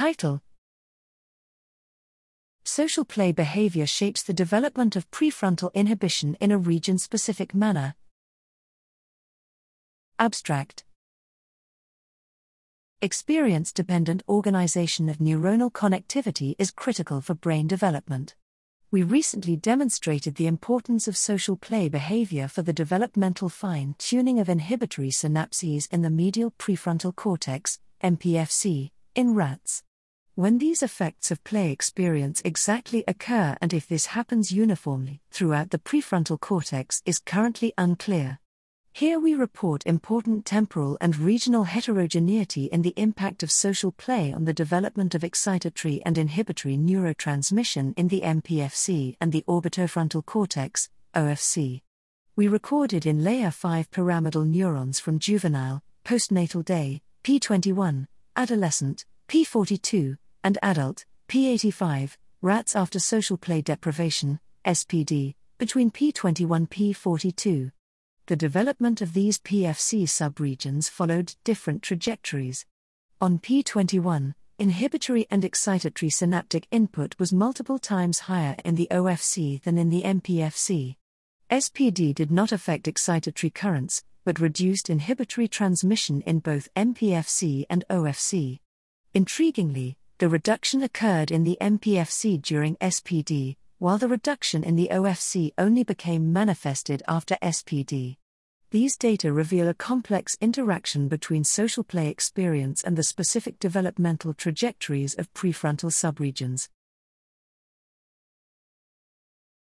Title Social play behavior shapes the development of prefrontal inhibition in a region specific manner. Abstract Experience dependent organization of neuronal connectivity is critical for brain development. We recently demonstrated the importance of social play behavior for the developmental fine tuning of inhibitory synapses in the medial prefrontal cortex, MPFC, in rats. When these effects of play experience exactly occur and if this happens uniformly throughout the prefrontal cortex is currently unclear. Here we report important temporal and regional heterogeneity in the impact of social play on the development of excitatory and inhibitory neurotransmission in the MPFC and the orbitofrontal cortex, OFC. We recorded in layer 5 pyramidal neurons from juvenile, postnatal day, P21, adolescent, P42, and adult, P85, rats after social play deprivation, SPD, between P21 P42 the development of these PFC subregions followed different trajectories. On P21, inhibitory and excitatory synaptic input was multiple times higher in the OFC than in the MPFC. SPD did not affect excitatory currents, but reduced inhibitory transmission in both MPFC and OFC. Intriguingly, the reduction occurred in the MPFC during SPD, while the reduction in the OFC only became manifested after SPD. These data reveal a complex interaction between social play experience and the specific developmental trajectories of prefrontal subregions.